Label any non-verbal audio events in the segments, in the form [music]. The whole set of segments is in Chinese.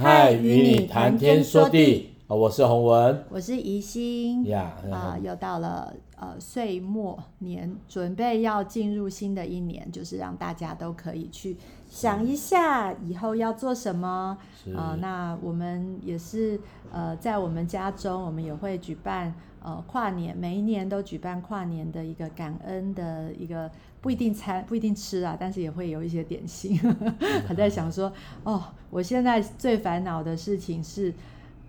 嗨，与你谈天说地。啊，我是洪文，我是宜心呀，啊，又到了呃岁末年，准备要进入新的一年，就是让大家都可以去想一下以后要做什么。啊、呃。那我们也是呃在我们家中，我们也会举办。呃，跨年每一年都举办跨年的一个感恩的一个不一定餐不一定吃啊，但是也会有一些点心。[laughs] 还在想说，哦，我现在最烦恼的事情是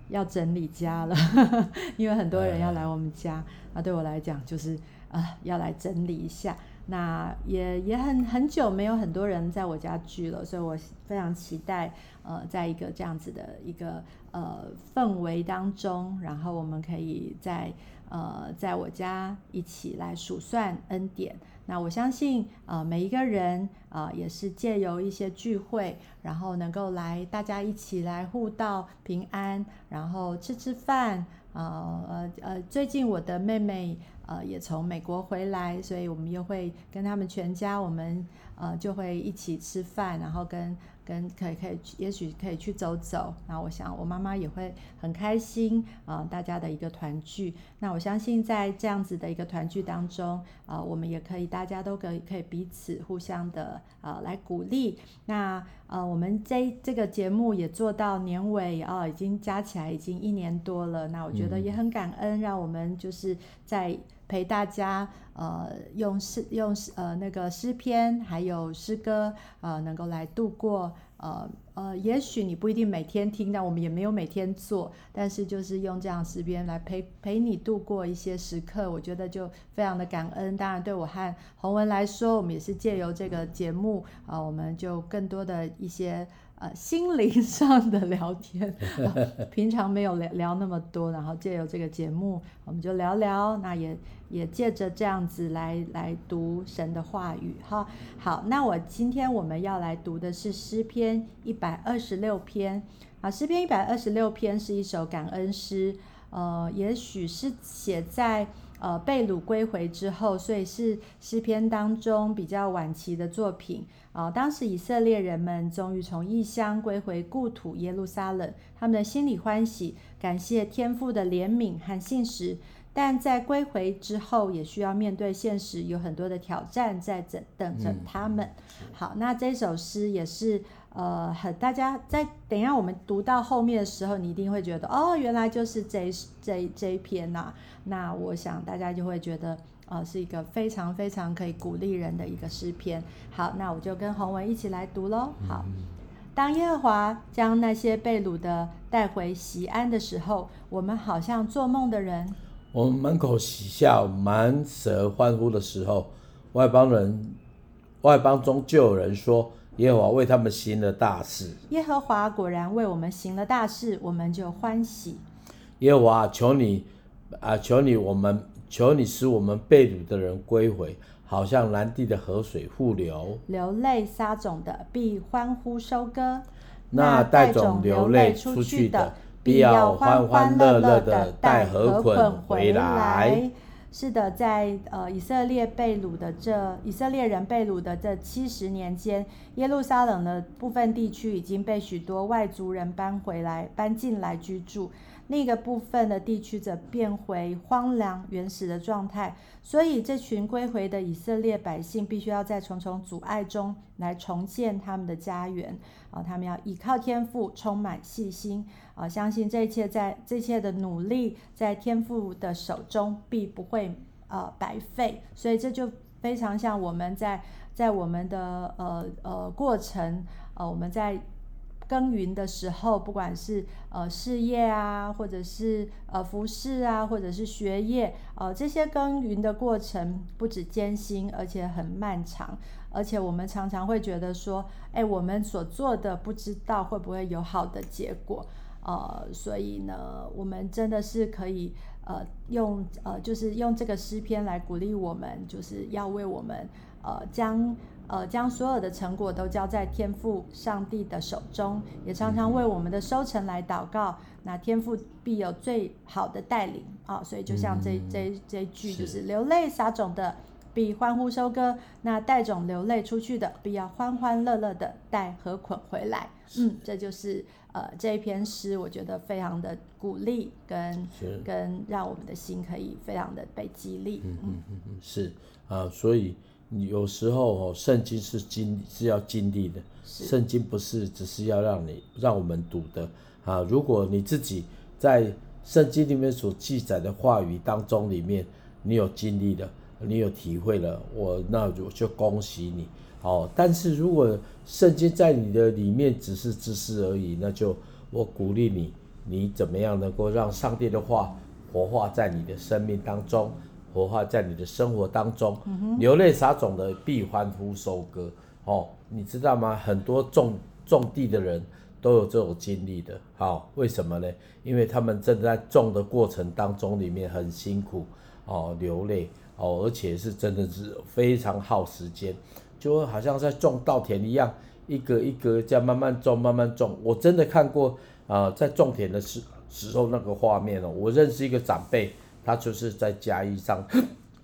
要整理家了，[laughs] 因为很多人要来我们家啊，对我来讲就是啊、呃、要来整理一下。那也也很很久没有很多人在我家聚了，所以我非常期待，呃，在一个这样子的一个呃氛围当中，然后我们可以在呃在我家一起来数算恩典。那我相信，呃，每一个人，呃，也是借由一些聚会，然后能够来大家一起来互道平安，然后吃吃饭。呃呃呃，最近我的妹妹呃也从美国回来，所以我们又会跟他们全家，我们呃就会一起吃饭，然后跟跟可以可以，也许可以去走走。那我想我妈妈也会很开心啊，呃，大家的一个团聚。那我相信在这样子的一个团聚当中啊，呃，我们也可以大家都可以可以彼此互相的啊，呃，来鼓励。那呃，我们这这个节目也做到年尾啊，呃，已经加起来已经一年多了。那我觉得也很感恩，让我们就是在陪大家呃用诗用呃那个诗篇还有诗歌呃能够来度过呃呃，也许你不一定每天听，但我们也没有每天做，但是就是用这样诗篇来陪陪你度过一些时刻，我觉得就非常的感恩。当然对我和洪文来说，我们也是借由这个节目啊，我们就更多的一些。呃，心灵 [laughs] 上的聊天，平常没有聊聊那么多，然后借由这个节目，我们就聊聊，那也也借着这样子来来读神的话语哈。好，那我今天我们要来读的是诗篇一百二十六篇啊，诗篇一百二十六篇是一首感恩诗，呃，也许是写在。呃，被掳归回之后，所以是诗篇当中比较晚期的作品啊，当时以色列人们终于从异乡归回故土耶路撒冷，他们的心里欢喜，感谢天父的怜悯和信实。但在归回之后，也需要面对现实，有很多的挑战在等等着他们。好，那这首诗也是。呃，很大家在等一下我们读到后面的时候，你一定会觉得哦，原来就是这这这一篇呐、啊。那我想大家就会觉得，呃，是一个非常非常可以鼓励人的一个诗篇。好，那我就跟洪文一起来读喽。好，当耶和华将那些被掳的带回西安的时候，我们好像做梦的人。我们满口喜笑，满舌欢呼的时候，外邦人外邦中就有人说。耶和华为他们行了大事。耶和华果然为我们行了大事，我们就欢喜。耶和华，求你啊，求你，我们求你使我们被掳的人归回，好像南地的河水复流。流泪撒种的必欢呼收割，那带种流泪出去的必要欢欢乐乐的带河捆回来。是的，在呃以色列被掳的这以色列人被掳的这七十年间，耶路撒冷的部分地区已经被许多外族人搬回来、搬进来居住。那个部分的地区则变回荒凉原始的状态，所以这群归回的以色列百姓必须要在重重阻碍中来重建他们的家园啊！他们要依靠天父，充满信心啊！相信这一切在这一切的努力在天父的手中必不会呃白费，所以这就非常像我们在在我们的呃呃过程呃我们在。耕耘的时候，不管是呃事业啊，或者是呃服侍啊，或者是学业，呃这些耕耘的过程不止艰辛，而且很漫长，而且我们常常会觉得说，哎，我们所做的不知道会不会有好的结果，呃，所以呢，我们真的是可以呃用呃就是用这个诗篇来鼓励我们，就是要为我们呃将。呃，将所有的成果都交在天父上帝的手中，也常常为我们的收成来祷告。那天父必有最好的带领啊！所以就像这这这一句，就是流泪撒种的必欢呼收割；那带种流泪出去的，必要欢欢乐乐的带和捆回来。嗯，这就是呃这一篇诗，我觉得非常的鼓励跟跟让我们的心可以非常的被激励。嗯嗯嗯嗯，是啊，所以。你有时候哦，圣经是经是要经历的，圣经不是只是要让你让我们读的啊。如果你自己在圣经里面所记载的话语当中里面，你有经历了，你有体会了，我那我就恭喜你哦。但是如果圣经在你的里面只是知识而已，那就我鼓励你，你怎么样能够让上帝的话活化在你的生命当中？活化在你的生活当中，流泪撒种的必欢呼收割。哦，你知道吗？很多种种地的人都有这种经历的。好、哦，为什么呢？因为他们正在种的过程当中里面很辛苦，哦，流泪，哦，而且是真的是非常耗时间，就好像在种稻田一样，一格一格这样慢慢种，慢慢种。我真的看过啊、呃，在种田的时时候那个画面哦，我认识一个长辈。他就是在嘉义上，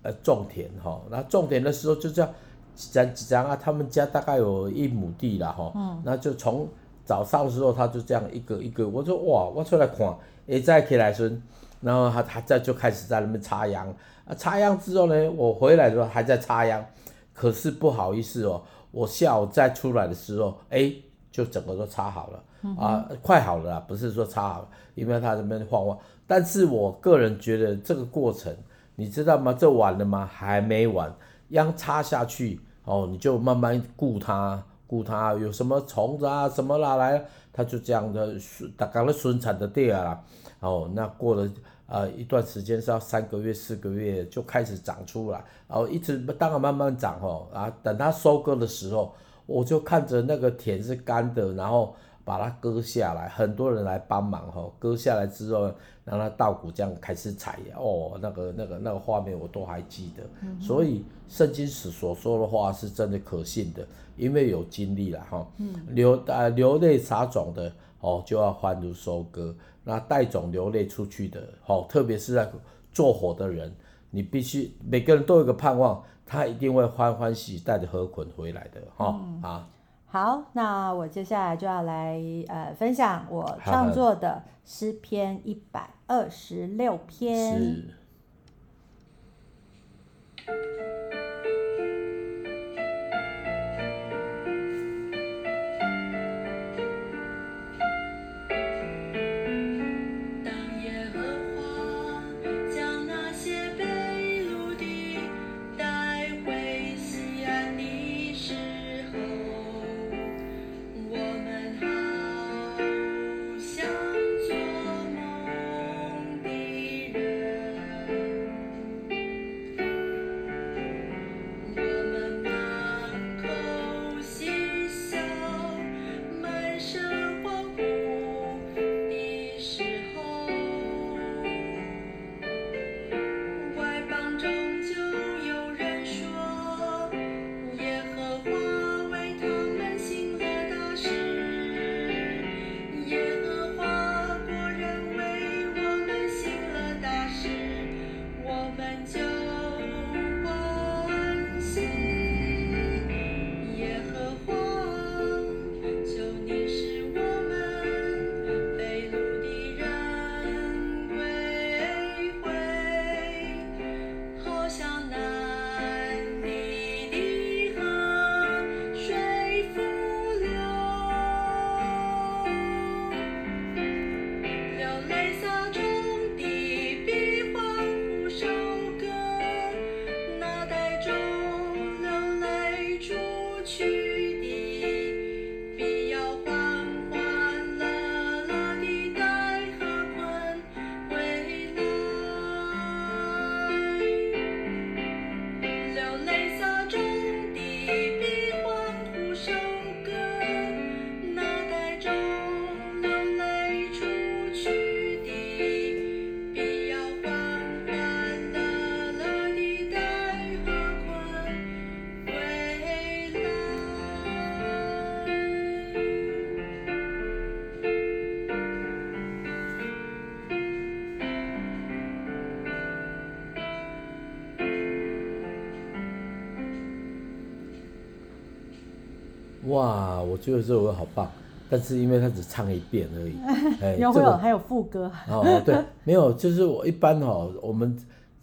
呃，种田哈，那种田的时候就这样，几张几张啊，他们家大概有一亩地了哈，嗯，那就从早上的时候他就这样一个一个，我说哇，我出来看，一再起来时，然后他他在就开始在那边插秧，啊，插秧之后呢，我回来的时候还在插秧，可是不好意思哦，我下午再出来的时候，哎，就整个都插好了，嗯、啊，快好了啦，不是说插好了，因为它这边晃晃。但是我个人觉得这个过程，你知道吗？这完了吗？还没完，秧插下去哦，你就慢慢顾它，顾它有什么虫子啊什么啦来，它就这样的顺，大概的顺产的地啊，哦，那过了呃一段时间是要三个月四个月就开始长出来，然后一直当然慢慢长哦，啊，等它收割的时候，我就看着那个田是干的，然后。把它割下来，很多人来帮忙哈。割下来之后，让它稻谷这样开始采哦，那个那个那个画面我都还记得。嗯、所以圣经史所说的话是真的可信的，因为有经历了哈。流啊流泪撒种的哦，就要欢如收割。那带种流泪出去的哦，特别是那个做火的人，你必须每个人都有个盼望，他一定会欢欢喜带着河捆回来的哈、嗯、啊。好，那我接下来就要来呃分享我创作的诗篇一百二十六篇。哇，我觉得这首歌好棒，但是因为他只唱一遍而已，[laughs] 哎，有会有还有副歌。哦，对，没有，就是我一般哈，我们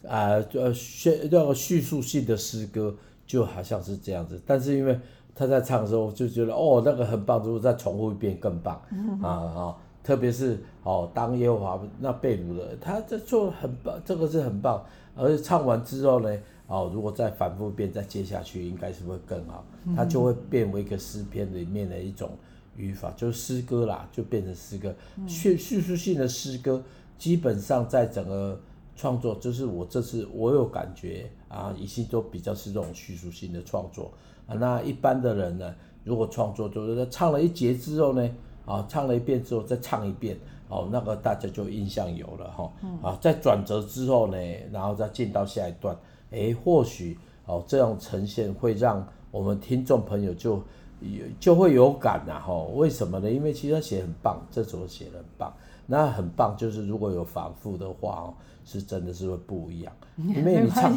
啊呃叙那个叙述性的诗歌就好像是这样子，但是因为他在唱的时候就觉得哦那个很棒，如果再重复一遍更棒。啊啊，特别是哦当耶和华那被掳的，他这做很棒，这个是很棒，而且唱完之后呢。哦，如果再反复变，再接下去，应该是会更好。它就会变为一个诗篇里面的一种语法，就是诗歌啦，就变成诗歌。叙叙述性的诗歌，基本上在整个创作，就是我这次我有感觉啊，一些都比较是这种叙述性的创作啊。那一般的人呢，如果创作就是唱了一节之后呢，啊，唱了一遍之后再唱一遍，哦，那个大家就印象有了哈。啊，在转折之后呢，然后再进到下一段。诶，或许哦，这样呈现会让我们听众朋友就有就会有感呐，吼，为什么呢？因为其实他写很棒，这首写的很棒，那很棒就是如果有反复的话哦，是真的是会不一样。因为你唱，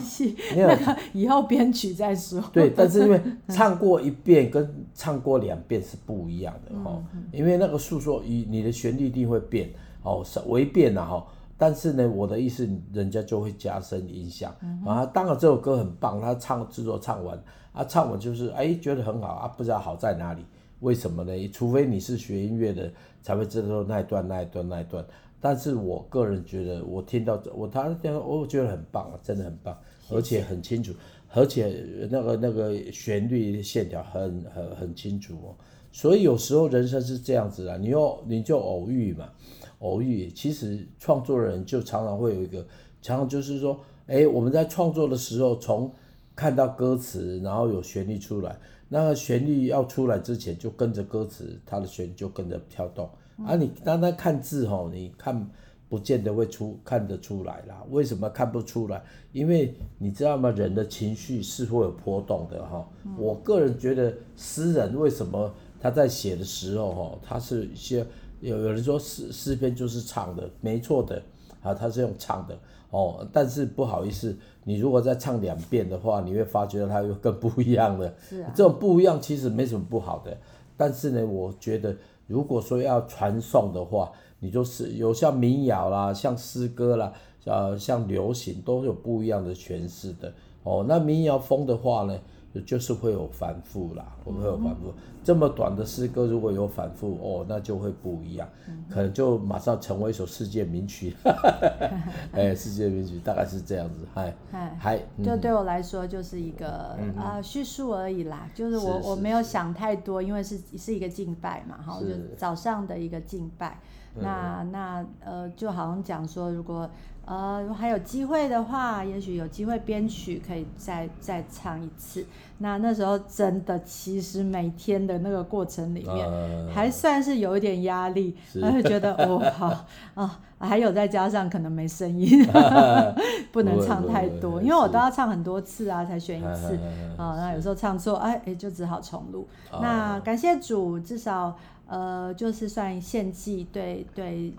没有，那个以后编曲再说。对，但是因为 [laughs] 唱过一遍跟唱过两遍是不一样的哈，因为那个诉说与你的旋律一定会变哦，微变呐哈。但是呢，我的意思，人家就会加深印象。啊，当然这首歌很棒，他唱制作唱完，啊，唱完就是哎，觉得很好啊，不知道好在哪里，为什么呢？除非你是学音乐的，才会知道那一段那一段那一段。但是我个人觉得，我听到我他这样，我觉得很棒啊，真的很棒，而且很清楚，而且那个那个旋律线条很很很清楚哦。所以有时候人生是这样子啊，你又你就偶遇嘛。偶遇，其实创作人就常常会有一个，常常就是说，哎，我们在创作的时候，从看到歌词，然后有旋律出来，那个旋律要出来之前，就跟着歌词，它的旋律就跟着跳动。而、啊、你单单看字吼，你看不见得会出看得出来啦。为什么看不出来？因为你知道吗？人的情绪是会有波动的哈。我个人觉得，诗人为什么他在写的时候哈，他是一些。有有人说诗诗篇就是唱的，没错的，啊，他是用唱的哦。但是不好意思，你如果再唱两遍的话，你会发觉它又更不一样了。是啊。这种不一样其实没什么不好的，但是呢，我觉得如果说要传颂的话，你就是有像民谣啦，像诗歌啦，呃，像流行都有不一样的诠释的哦。那民谣风的话呢？就是会有反复啦，我们会有反复？嗯、这么短的诗歌如果有反复哦，那就会不一样，嗯、可能就马上成为一首世界名曲。[laughs] 哎，世界名曲大概是这样子，嗨，嗨，就对我来说就是一个啊、嗯呃、叙述而已啦，就是我我没有想太多，因为是是一个敬拜嘛，哈，就早上的一个敬拜。那那呃，就好像讲说，如果呃还有机会的话，也许有机会编曲可以再再唱一次。那那时候真的，其实每天的那个过程里面，呃、还算是有一点压力，然后是觉得 [laughs] 哦好啊、哦，还有再加上可能没声音，[laughs] 不能唱太多，因为我都要唱很多次啊才选一次啊，那有时候唱错，哎哎就只好重录。呃、那感谢主，至少。呃，就是算献祭，对对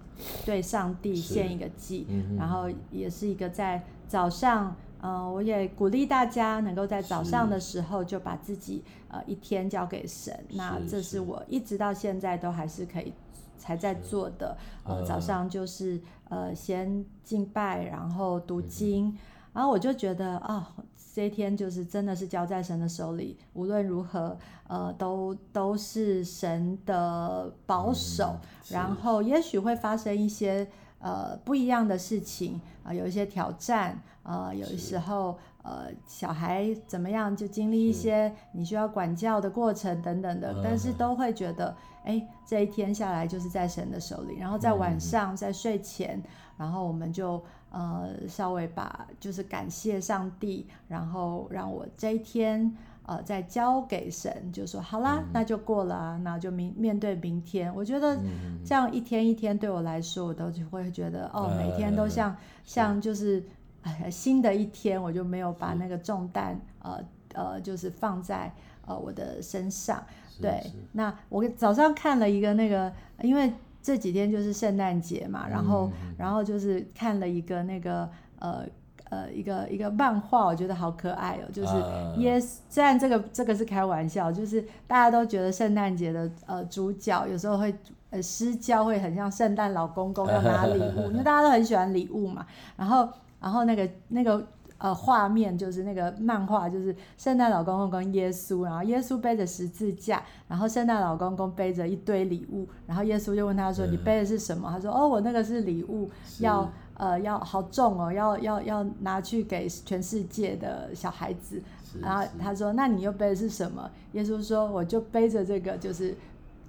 对，上帝献一个祭，嗯、然后也是一个在早上，呃，我也鼓励大家能够在早上的时候就把自己呃一天交给神，那这是我一直到现在都还是可以才在做的，呃，早上就是呃先敬拜，然后读经，嗯、然后我就觉得啊。哦这一天就是真的是交在神的手里，无论如何，呃，都都是神的保守。嗯、然后也许会发生一些呃不一样的事情啊、呃，有一些挑战啊、呃，有的时候呃小孩怎么样就经历一些你需要管教的过程等等的，是但是都会觉得，哎，这一天下来就是在神的手里。然后在晚上、嗯、在睡前，然后我们就。呃，稍微把就是感谢上帝，然后让我这一天呃再交给神，就说好啦，嗯、那就过了，那就明面对明天。我觉得这样一天一天对我来说，我都会觉得哦，每天都像、呃、像就是哎新的一天，我就没有把那个重担呃呃就是放在呃我的身上。对，那我早上看了一个那个，因为。这几天就是圣诞节嘛，然后，嗯、然后就是看了一个那个呃呃一个一个漫画，我觉得好可爱哦，就是耶稣。虽然这个这个是开玩笑，就是大家都觉得圣诞节的呃主角有时候会呃失焦，会很像圣诞老公公要拿礼物，因为大家都很喜欢礼物嘛。然后然后那个那个。呃，画面就是那个漫画，就是圣诞老公公跟耶稣，然后耶稣背着十字架，然后圣诞老公公背着一堆礼物，然后耶稣就问他说：“你背的是什么？”他说：“哦，我那个是礼物，要呃要好重哦，要要要拿去给全世界的小孩子。”然后他说：“那你又背的是什么？”耶稣说：“我就背着这个，就是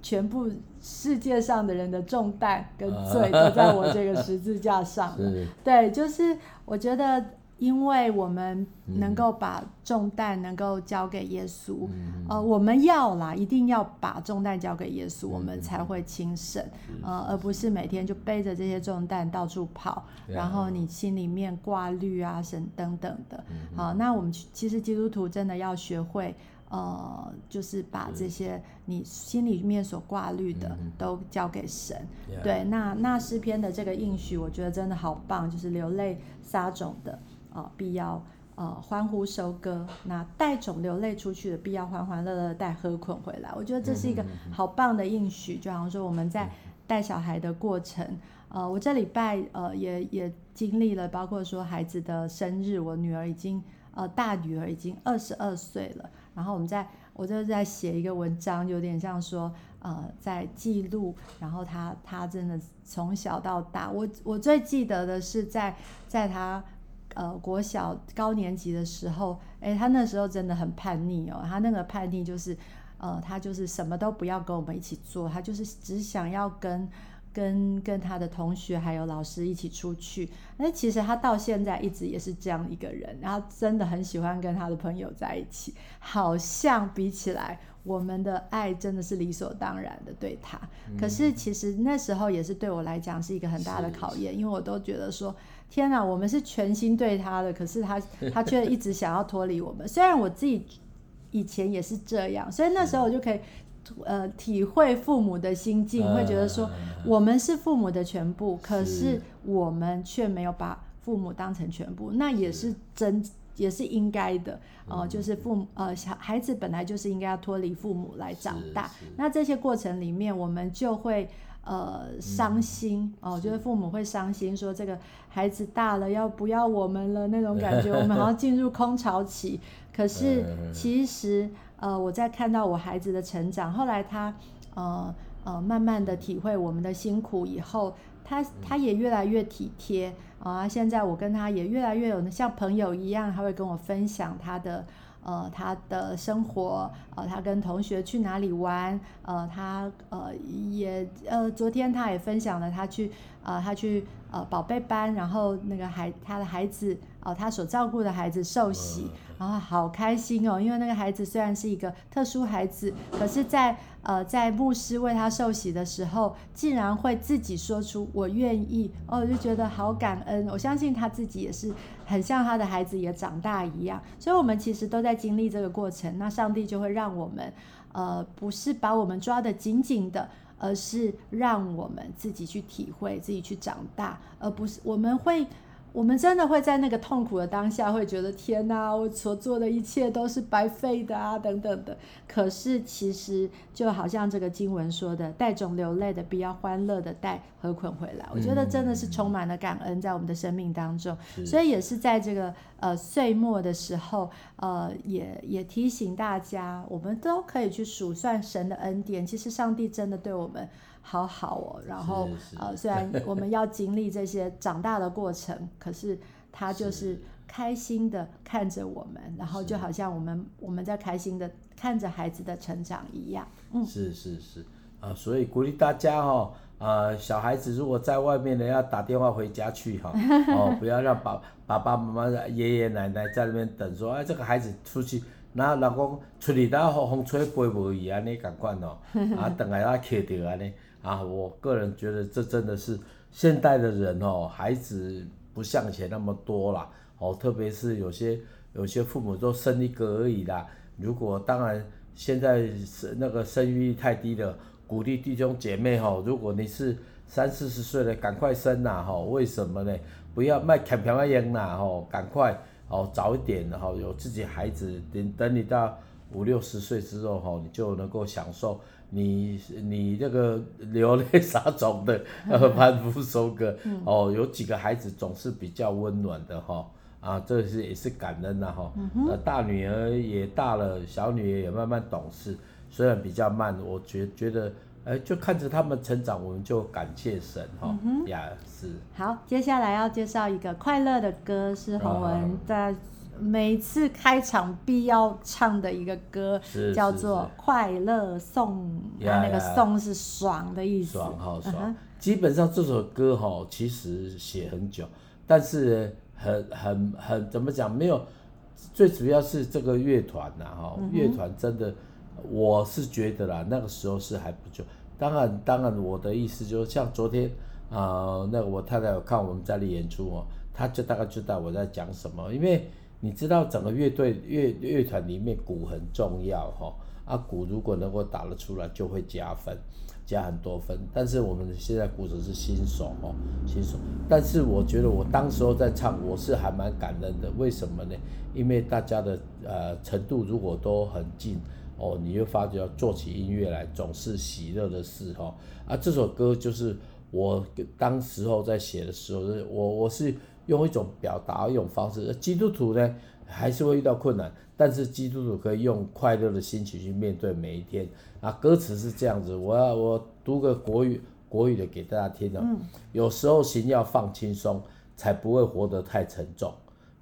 全部世界上的人的重担跟罪都在我这个 [laughs] 十字架上。”对，就是我觉得。因为我们能够把重担能够交给耶稣，嗯、呃，我们要啦，一定要把重担交给耶稣，嗯、我们才会轻省，呃，而不是每天就背着这些重担到处跑，嗯、然后你心里面挂虑啊，神等等的。好、那我们其实基督徒真的要学会，呃，就是把这些你心里面所挂虑的都交给神。嗯、对，那那诗篇的这个应许，我觉得真的好棒，就是流泪撒种的。呃，必要呃欢呼收割，那带种流泪出去的，必要欢欢乐乐带喝捆回来。我觉得这是一个好棒的应许，就好像说我们在带小孩的过程，呃，我这礼拜呃也也经历了，包括说孩子的生日，我女儿已经呃大女儿已经二十二岁了，然后我们在我就在写一个文章，有点像说呃在记录，然后她她真的从小到大，我我最记得的是在在她。呃，国小高年级的时候，哎，他那时候真的很叛逆哦。他那个叛逆就是，呃，他就是什么都不要跟我们一起做，他就是只想要跟跟跟他的同学还有老师一起出去。那其实他到现在一直也是这样一个人，然后真的很喜欢跟他的朋友在一起。好像比起来，我们的爱真的是理所当然的对他。嗯。可是其实那时候也是对我来讲是一个很大的考验，因为我都觉得说。天哪，我们是全心对他的，可是他 [laughs] 他却一直想要脱离我们。虽然我自己以前也是这样，所以那时候我就可以呃体会父母的心境，会觉得说我们是父母的全部，可是我们却没有把父母当成全部，那也是真也是应该的哦、呃。就是父母呃小孩子本来就是应该要脱离父母来长大，那这些过程里面我们就会。呃，伤心哦，就是父母会伤心，说这个孩子大了要不要我们了那种感觉，[laughs] 我们好像进入空巢期。可是其实，呃，我在看到我孩子的成长，后来他呃呃慢慢的体会我们的辛苦以后，他他也越来越体贴啊。现在我跟他也越来越有像朋友一样，他会跟我分享他的。呃，他的生活，呃，他跟同学去哪里玩，呃，他呃也呃，昨天他也分享了他去，呃，他去呃宝贝班，然后那个孩他的孩子，呃，他所照顾的孩子受洗，然后好开心哦，因为那个孩子虽然是一个特殊孩子，可是在。呃，在牧师为他受洗的时候，竟然会自己说出“我愿意”，哦，我就觉得好感恩。我相信他自己也是很像他的孩子也长大一样，所以，我们其实都在经历这个过程。那上帝就会让我们，呃，不是把我们抓得紧紧的，而是让我们自己去体会，自己去长大，而不是我们会。我们真的会在那个痛苦的当下，会觉得天哪，我所做的一切都是白费的啊，等等的。可是其实就好像这个经文说的，带种流泪的，必要欢乐的带和捆回来。我觉得真的是充满了感恩在我们的生命当中。嗯、所以也是在这个呃岁末的时候，呃也也提醒大家，我们都可以去数算神的恩典。其实上帝真的对我们。好好哦，然后呃，虽然 [laughs] 我们要经历这些长大的过程，可是他就是开心的看着我们，然后就好像我们我们在开心的看着孩子的成长一样。嗯，是是是啊，所以鼓励大家哦，啊，小孩子如果在外面呢，要打电话回家去哈，[laughs] 哦，不要让爸爸爸妈妈、爷爷奶奶在那边等，说哎，这个孩子出去。那老公出去打风吹飞无去安尼共款哦，啊，等下啊徛着安尼啊，我个人觉得这真的是现代的人哦，孩子不像以前那么多啦，哦，特别是有些有些父母都生一个而已啦。如果当然现在是那个生育率太低了，鼓励弟兄姐妹哈，如果你是三四十岁的，赶快生呐哈，为什么呢？不要卖看便宜呐哈，赶快哦早一点哈，有自己孩子，等等你到五六十岁之后哈，你就能够享受你你这个流泪 [laughs] 撒种的凡夫收割哦，有几个孩子总是比较温暖的哈。啊，这是也是感恩呐哈，呃，大女儿也大了，小女儿也慢慢懂事，虽然比较慢，我觉觉得，哎，就看着他们成长，我们就感谢神哈，呀是。好，接下来要介绍一个快乐的歌，是洪文在每次开场必要唱的一个歌，叫做《快乐颂》，它那个“颂”是爽的意思。爽哈爽，基本上这首歌哈，其实写很久，但是。很很很怎么讲？没有，最主要是这个乐团呐，哈，乐团真的，我是觉得啦，那个时候是还不久。当然，当然，我的意思就是像昨天啊、呃，那个我太太有看我们家里演出哦，她就大概知道我在讲什么，因为你知道整个乐队乐乐团里面鼓很重要哈，啊鼓如果能够打得出来就会加分。加很多分，但是我们现在鼓手是新手哦，新手。但是我觉得我当时候在唱，我是还蛮感恩的。为什么呢？因为大家的呃程度如果都很近哦，你就发觉做起音乐来总是喜乐的事哈。啊，这首歌就是我当时候在写的时候，我我是用一种表达一种方式。基督徒呢还是会遇到困难，但是基督徒可以用快乐的心情去面对每一天。啊，歌词是这样子，我要我读个国语国语的给大家听哦。嗯、有时候心要放轻松，才不会活得太沉重。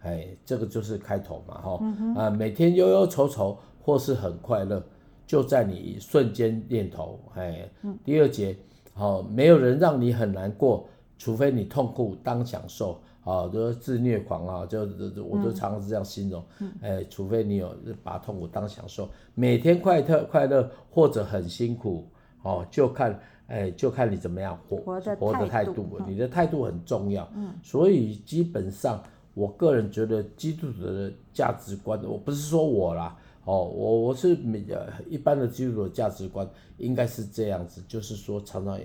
哎，这个就是开头嘛，哈、嗯哼。啊，每天忧忧愁愁或是很快乐，就在你瞬间念头。哎，嗯、第二节，好、哦，没有人让你很难过，除非你痛苦当享受。啊，就是自虐狂啊，就我就常常是这样形容。嗯、哎，除非你有把痛苦当享受，每天快乐快乐或者很辛苦，哦，就看哎，就看你怎么样活活的态度，度你的态度很重要。嗯，所以基本上，我个人觉得基督徒的价值观，我不是说我啦，哦，我我是每呃一般的基督徒的价值观应该是这样子，就是说常常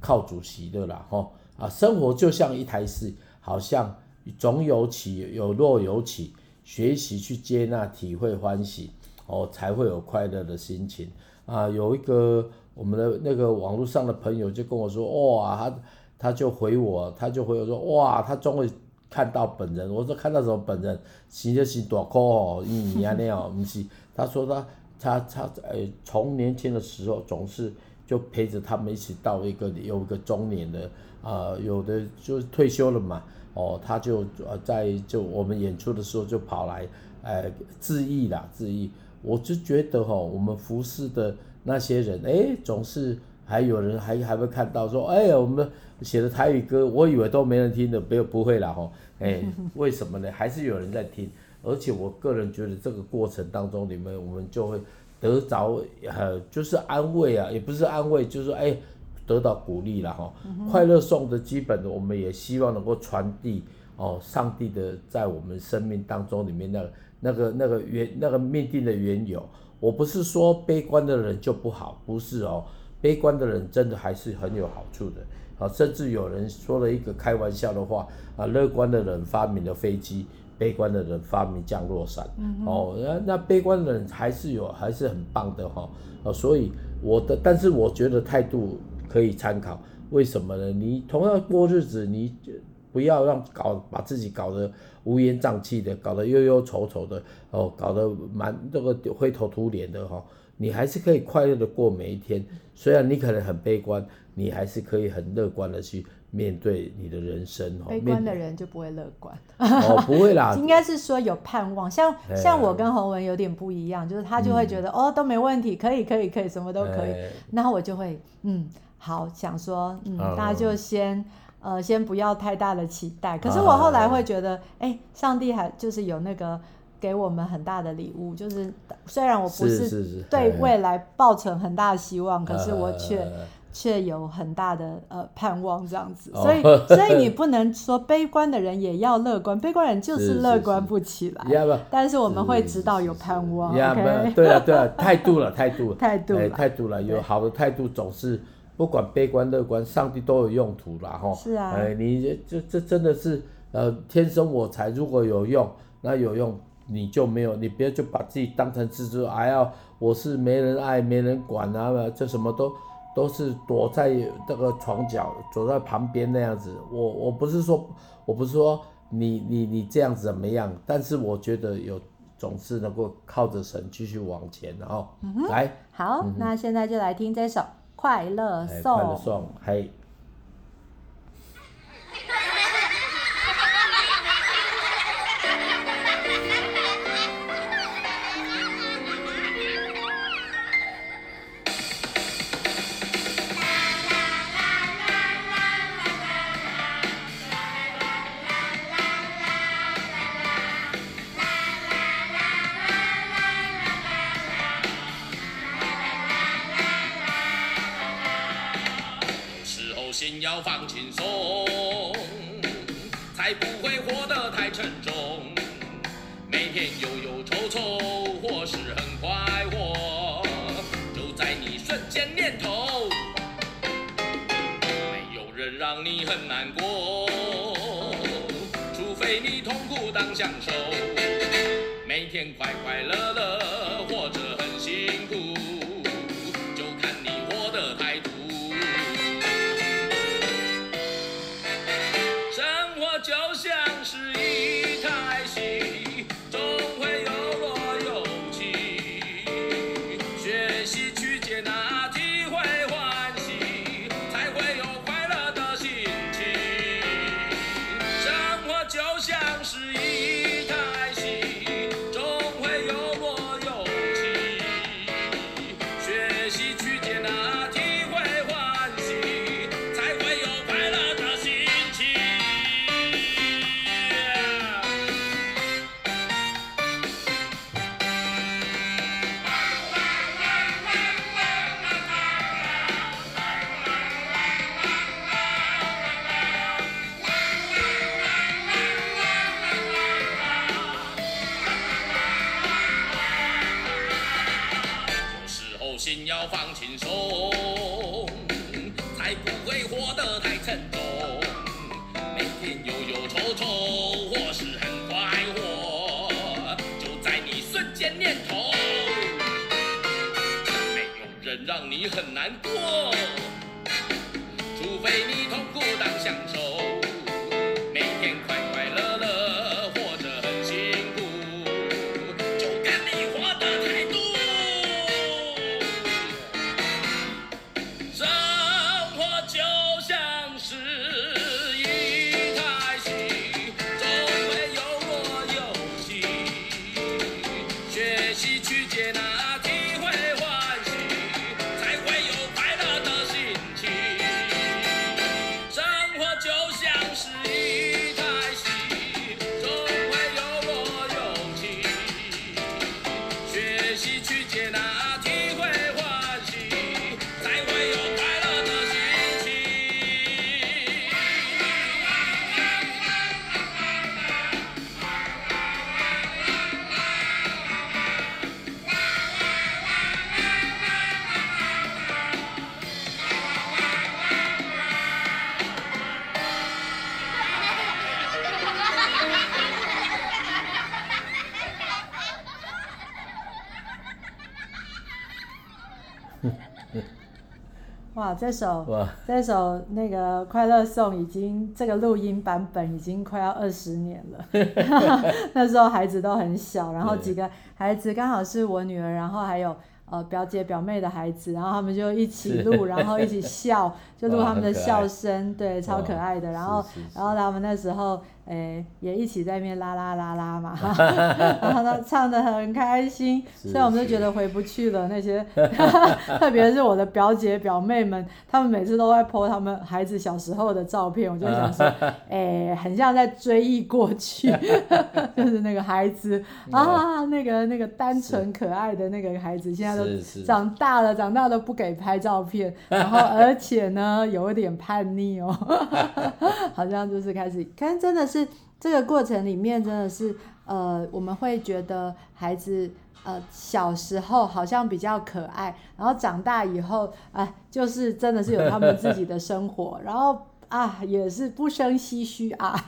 靠主席的啦，哈啊，生活就像一台戏。好像总有起有落有起，学习去接纳、体会、欢喜，哦，才会有快乐的心情啊。有一个我们的那个网络上的朋友就跟我说，哇，他他就回我，他就回我说，哇，他终于看到本人。我说看到什么本人？是就是大哭哦，你啊那样不是？[laughs] 他说他他他呃，从年轻的时候总是就陪着他们一起到一个有一个中年的啊，有的就退休了嘛。哦，他就呃在就我们演出的时候就跑来，呃致意啦致意，我就觉得哈、哦，我们服侍的那些人，哎，总是还有人还还会看到说，哎，我们写的台语歌，我以为都没人听的，没有不会啦哈，哎，[laughs] 为什么呢？还是有人在听，而且我个人觉得这个过程当中，你们我们就会得着呃就是安慰啊，也不是安慰，就是说哎。得到鼓励了哈，快乐颂的基本的，我们也希望能够传递哦，上帝的在我们生命当中里面那个那个那个原那个命定的缘由。我不是说悲观的人就不好，不是哦，悲观的人真的还是很有好处的啊。甚至有人说了一个开玩笑的话啊，乐观的人发明了飞机，悲观的人发明降落伞。嗯哦，那那悲观的人还是有还是很棒的哈。啊，所以我的，但是我觉得态度。可以参考，为什么呢？你同样过日子，你不要让搞把自己搞得乌烟瘴气的，搞得忧忧愁愁的哦，搞得满这个灰头土脸的哈、哦。你还是可以快乐的过每一天，虽然你可能很悲观，你还是可以很乐观的去面对你的人生。悲观的人就不会乐观哦，不会啦，[laughs] 应该是说有盼望。像像我跟洪文有点不一样，就是他就会觉得、嗯、哦都没问题，可以可以可以，什么都可以。然后我就会嗯。好，想说，嗯，大家就先，呃，先不要太大的期待。可是我后来会觉得，哎、欸，上帝还就是有那个给我们很大的礼物，就是虽然我不是对未来抱存很大的希望，是是是，可是我却却有很大的呃盼望这样子。所以，所以你 [laughs] 不能说悲观的人也要乐观，悲观人就是乐观不起来。但是我们会知道有盼望。对啊，对啊，态度了，态度，态度，态度了，有好的态度总是。不管悲观乐观，上帝都有用途啦，哈。是啊。哎，你这这真的是，呃，天生我材，如果有用，那有用，你就没有，你别就把自己当成蜘蛛，哎呀我是没人爱，没人管啊，这什么都都是躲在那个床角，躲在旁边那样子。我我不是说，我不是说你你你这样子怎么样，但是我觉得有总是能够靠着神继续往前，然后、嗯、来。好，嗯、那现在就来听这首。快乐颂，忧忧愁愁，或是很快活，就在你瞬间念头。没有人让你很难过，除非你痛苦当享受。每天快快乐乐，这首这首那个快乐颂已经这个录音版本已经快要二十年了。[laughs] 那时候孩子都很小，然后几个孩子刚好是我女儿，然后还有呃表姐表妹的孩子，然后他们就一起录，然后一起笑，就录他们的笑声，对，超可爱的。然后然后他们那时候诶，也一起在那边啦啦啦啦嘛，[laughs] 然后他唱得很开心，所以我们就觉得回不去了。那些，[laughs] 特别是我的表姐表妹们，他们每次都会 po 他们孩子小时候的照片，我就想说，诶，[laughs] 很像在追忆过去，就是那个孩子啊，那个那个单纯可爱的那个孩子，现在都长大了，长大都不给拍照片，然后而且呢，有一点叛逆哦，好像就是开始，看真的是。这个过程里面真的是，呃，我们会觉得孩子，呃，小时候好像比较可爱，然后长大以后，啊、呃，就是真的是有他们自己的生活，然后啊，也是不生唏嘘啊。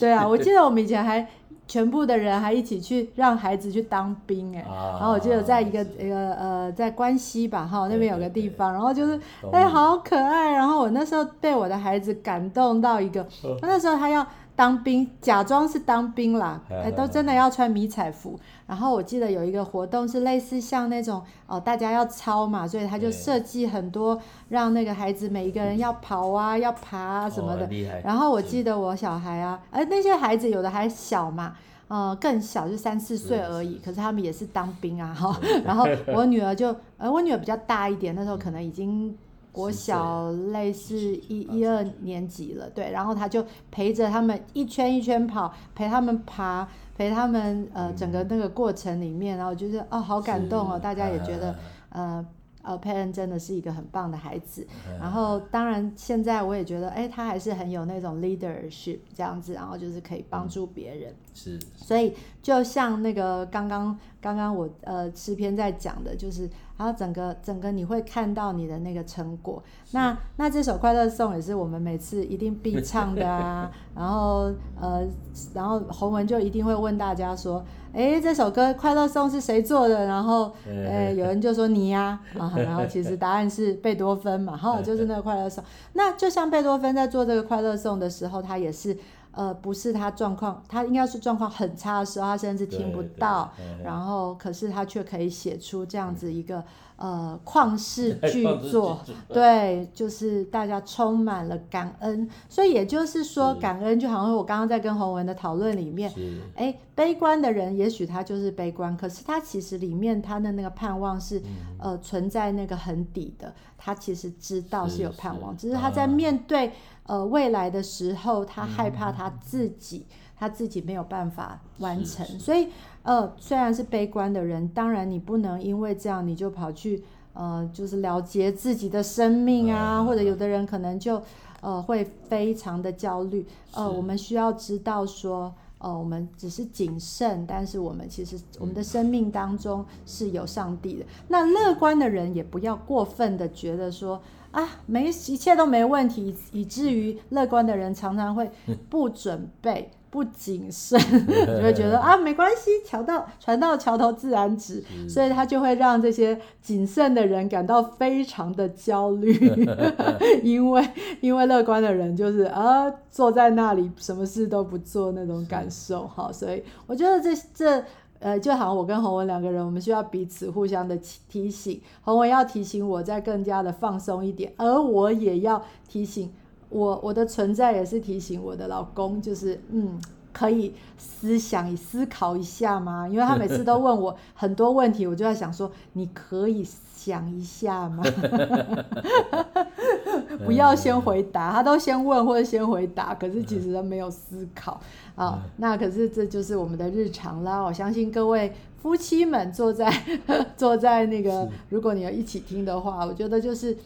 对啊，我记得我们以前还全部的人还一起去让孩子去当兵，哎、啊，然后我记得在一个一个呃，在关西吧，哈，那边有个地方，然后就是哎，好可爱，然后我那时候被我的孩子感动到一个，那时候他要。当兵，假装是当兵啦，[laughs] 哎，都真的要穿迷彩服。然后我记得有一个活动是类似像那种哦，大家要操嘛，所以他就设计很多让那个孩子每一个人要跑啊，要爬啊什么的。然后我记得我小孩啊，哎，那些孩子有的还小嘛，呃，更小就三四岁而已，可是他们也是当兵啊，哈。[laughs] 然后我女儿就，呃，我女儿比较大一点，那时候可能已经。国小类似一一二年级了，对，然后他就陪着他们一圈一圈跑，陪他们爬，陪他们呃整个那个过程里面，然后就是哦好感动哦，大家也觉得呃。呃，佩恩真的是一个很棒的孩子。然后，当然现在我也觉得，哎，他还是很有那种 leadership 这样子，然后就是可以帮助别人。是。所以，就像那个刚刚刚刚我呃诗篇在讲的，就是，然后整个整个你会看到你的那个成果。那那这首快乐颂也是我们每次一定必 [laughs] 唱的啊。然后呃，然后洪文就一定会问大家说。哎，这首歌《快乐颂》是谁做的？然后，哎，有人就说你呀，啊，然后其实答案是贝多芬嘛，哈，就是那个《快乐颂》。那就像贝多芬在做这个《快乐颂》的时候，他也是，呃，不是他状况，他应该是状况很差的时候，他甚至听不到，然后可是他却可以写出这样子一个。呃，旷世巨作，对，就是大家充满了感恩，所以也就是说，感恩就好像我刚刚在跟洪文的讨论里面，哎，悲观的人也许他就是悲观，可是他其实里面他的那个盼望是，呃，存在那个很底的，他其实知道是有盼望，只是他在面对呃未来的时候，他害怕他自己，他自己没有办法完成，所以。呃，虽然是悲观的人，当然你不能因为这样你就跑去呃，就是了结自己的生命啊，或者有的人可能就呃会非常的焦虑。呃，我们需要知道说，呃，我们只是谨慎，但是我们其实我们的生命当中是有上帝的。那乐观的人也不要过分的觉得说啊，没一切都没问题，以至于乐观的人常常会不准备。不谨慎，[laughs] 就会觉得啊，没关系，桥到船到桥头自然直，所以他就会让这些谨慎的人感到非常的焦虑，[laughs] 因为因为乐观的人就是啊，坐在那里什么事都不做那种感受哈，所以我觉得这这呃，就好像我跟洪文两个人，我们需要彼此互相的提醒，洪文要提醒我再更加的放松一点，而我也要提醒。我我的存在也是提醒我的老公，就是嗯，可以思想思考一下吗？因为他每次都问我很多问题，我就在想说，你可以想一下吗？[laughs] 不要先回答，他都先问或者先回答，可是其实都没有思考啊。那可是这就是我们的日常啦。我相信各位夫妻们坐在 [laughs] 坐在那个，如果你要一起听的话，我觉得就是。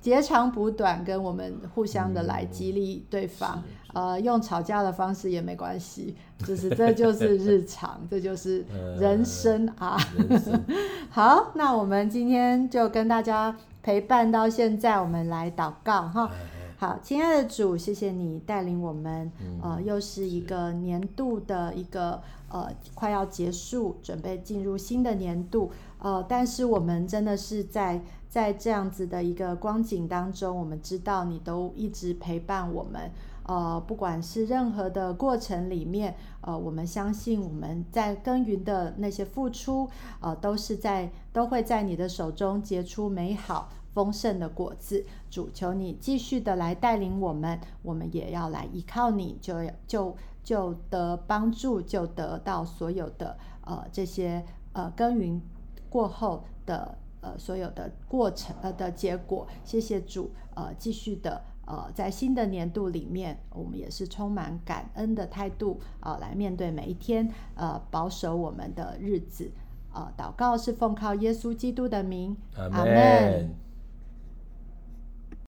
截长补短，跟我们互相的来激励对方，呃，用吵架的方式也没关系，[laughs] 就是这就是日常，这就是 [laughs] 人生啊。[laughs] 好，那我们今天就跟大家陪伴到现在，我们来祷告哈。好，亲爱的主，谢谢你带领我们，呃，又是一个年度的一个呃快要结束，准备进入新的年度，呃，但是我们真的是在。在这样子的一个光景当中，我们知道你都一直陪伴我们，呃，不管是任何的过程里面，呃，我们相信我们在耕耘的那些付出，呃，都是在都会在你的手中结出美好。丰盛的果子。主，求你继续的来带领我们，我们也要来依靠你，就就就得帮助，就得到所有的呃这些呃耕耘过后的呃所有的过程呃的结果。谢谢主，呃，继续的。呃，在新的年度里面，我们也是充满感恩的态度啊、呃，来面对每一天，呃，保守我们的日子。呃，祷告是奉靠耶稣基督的名，阿门。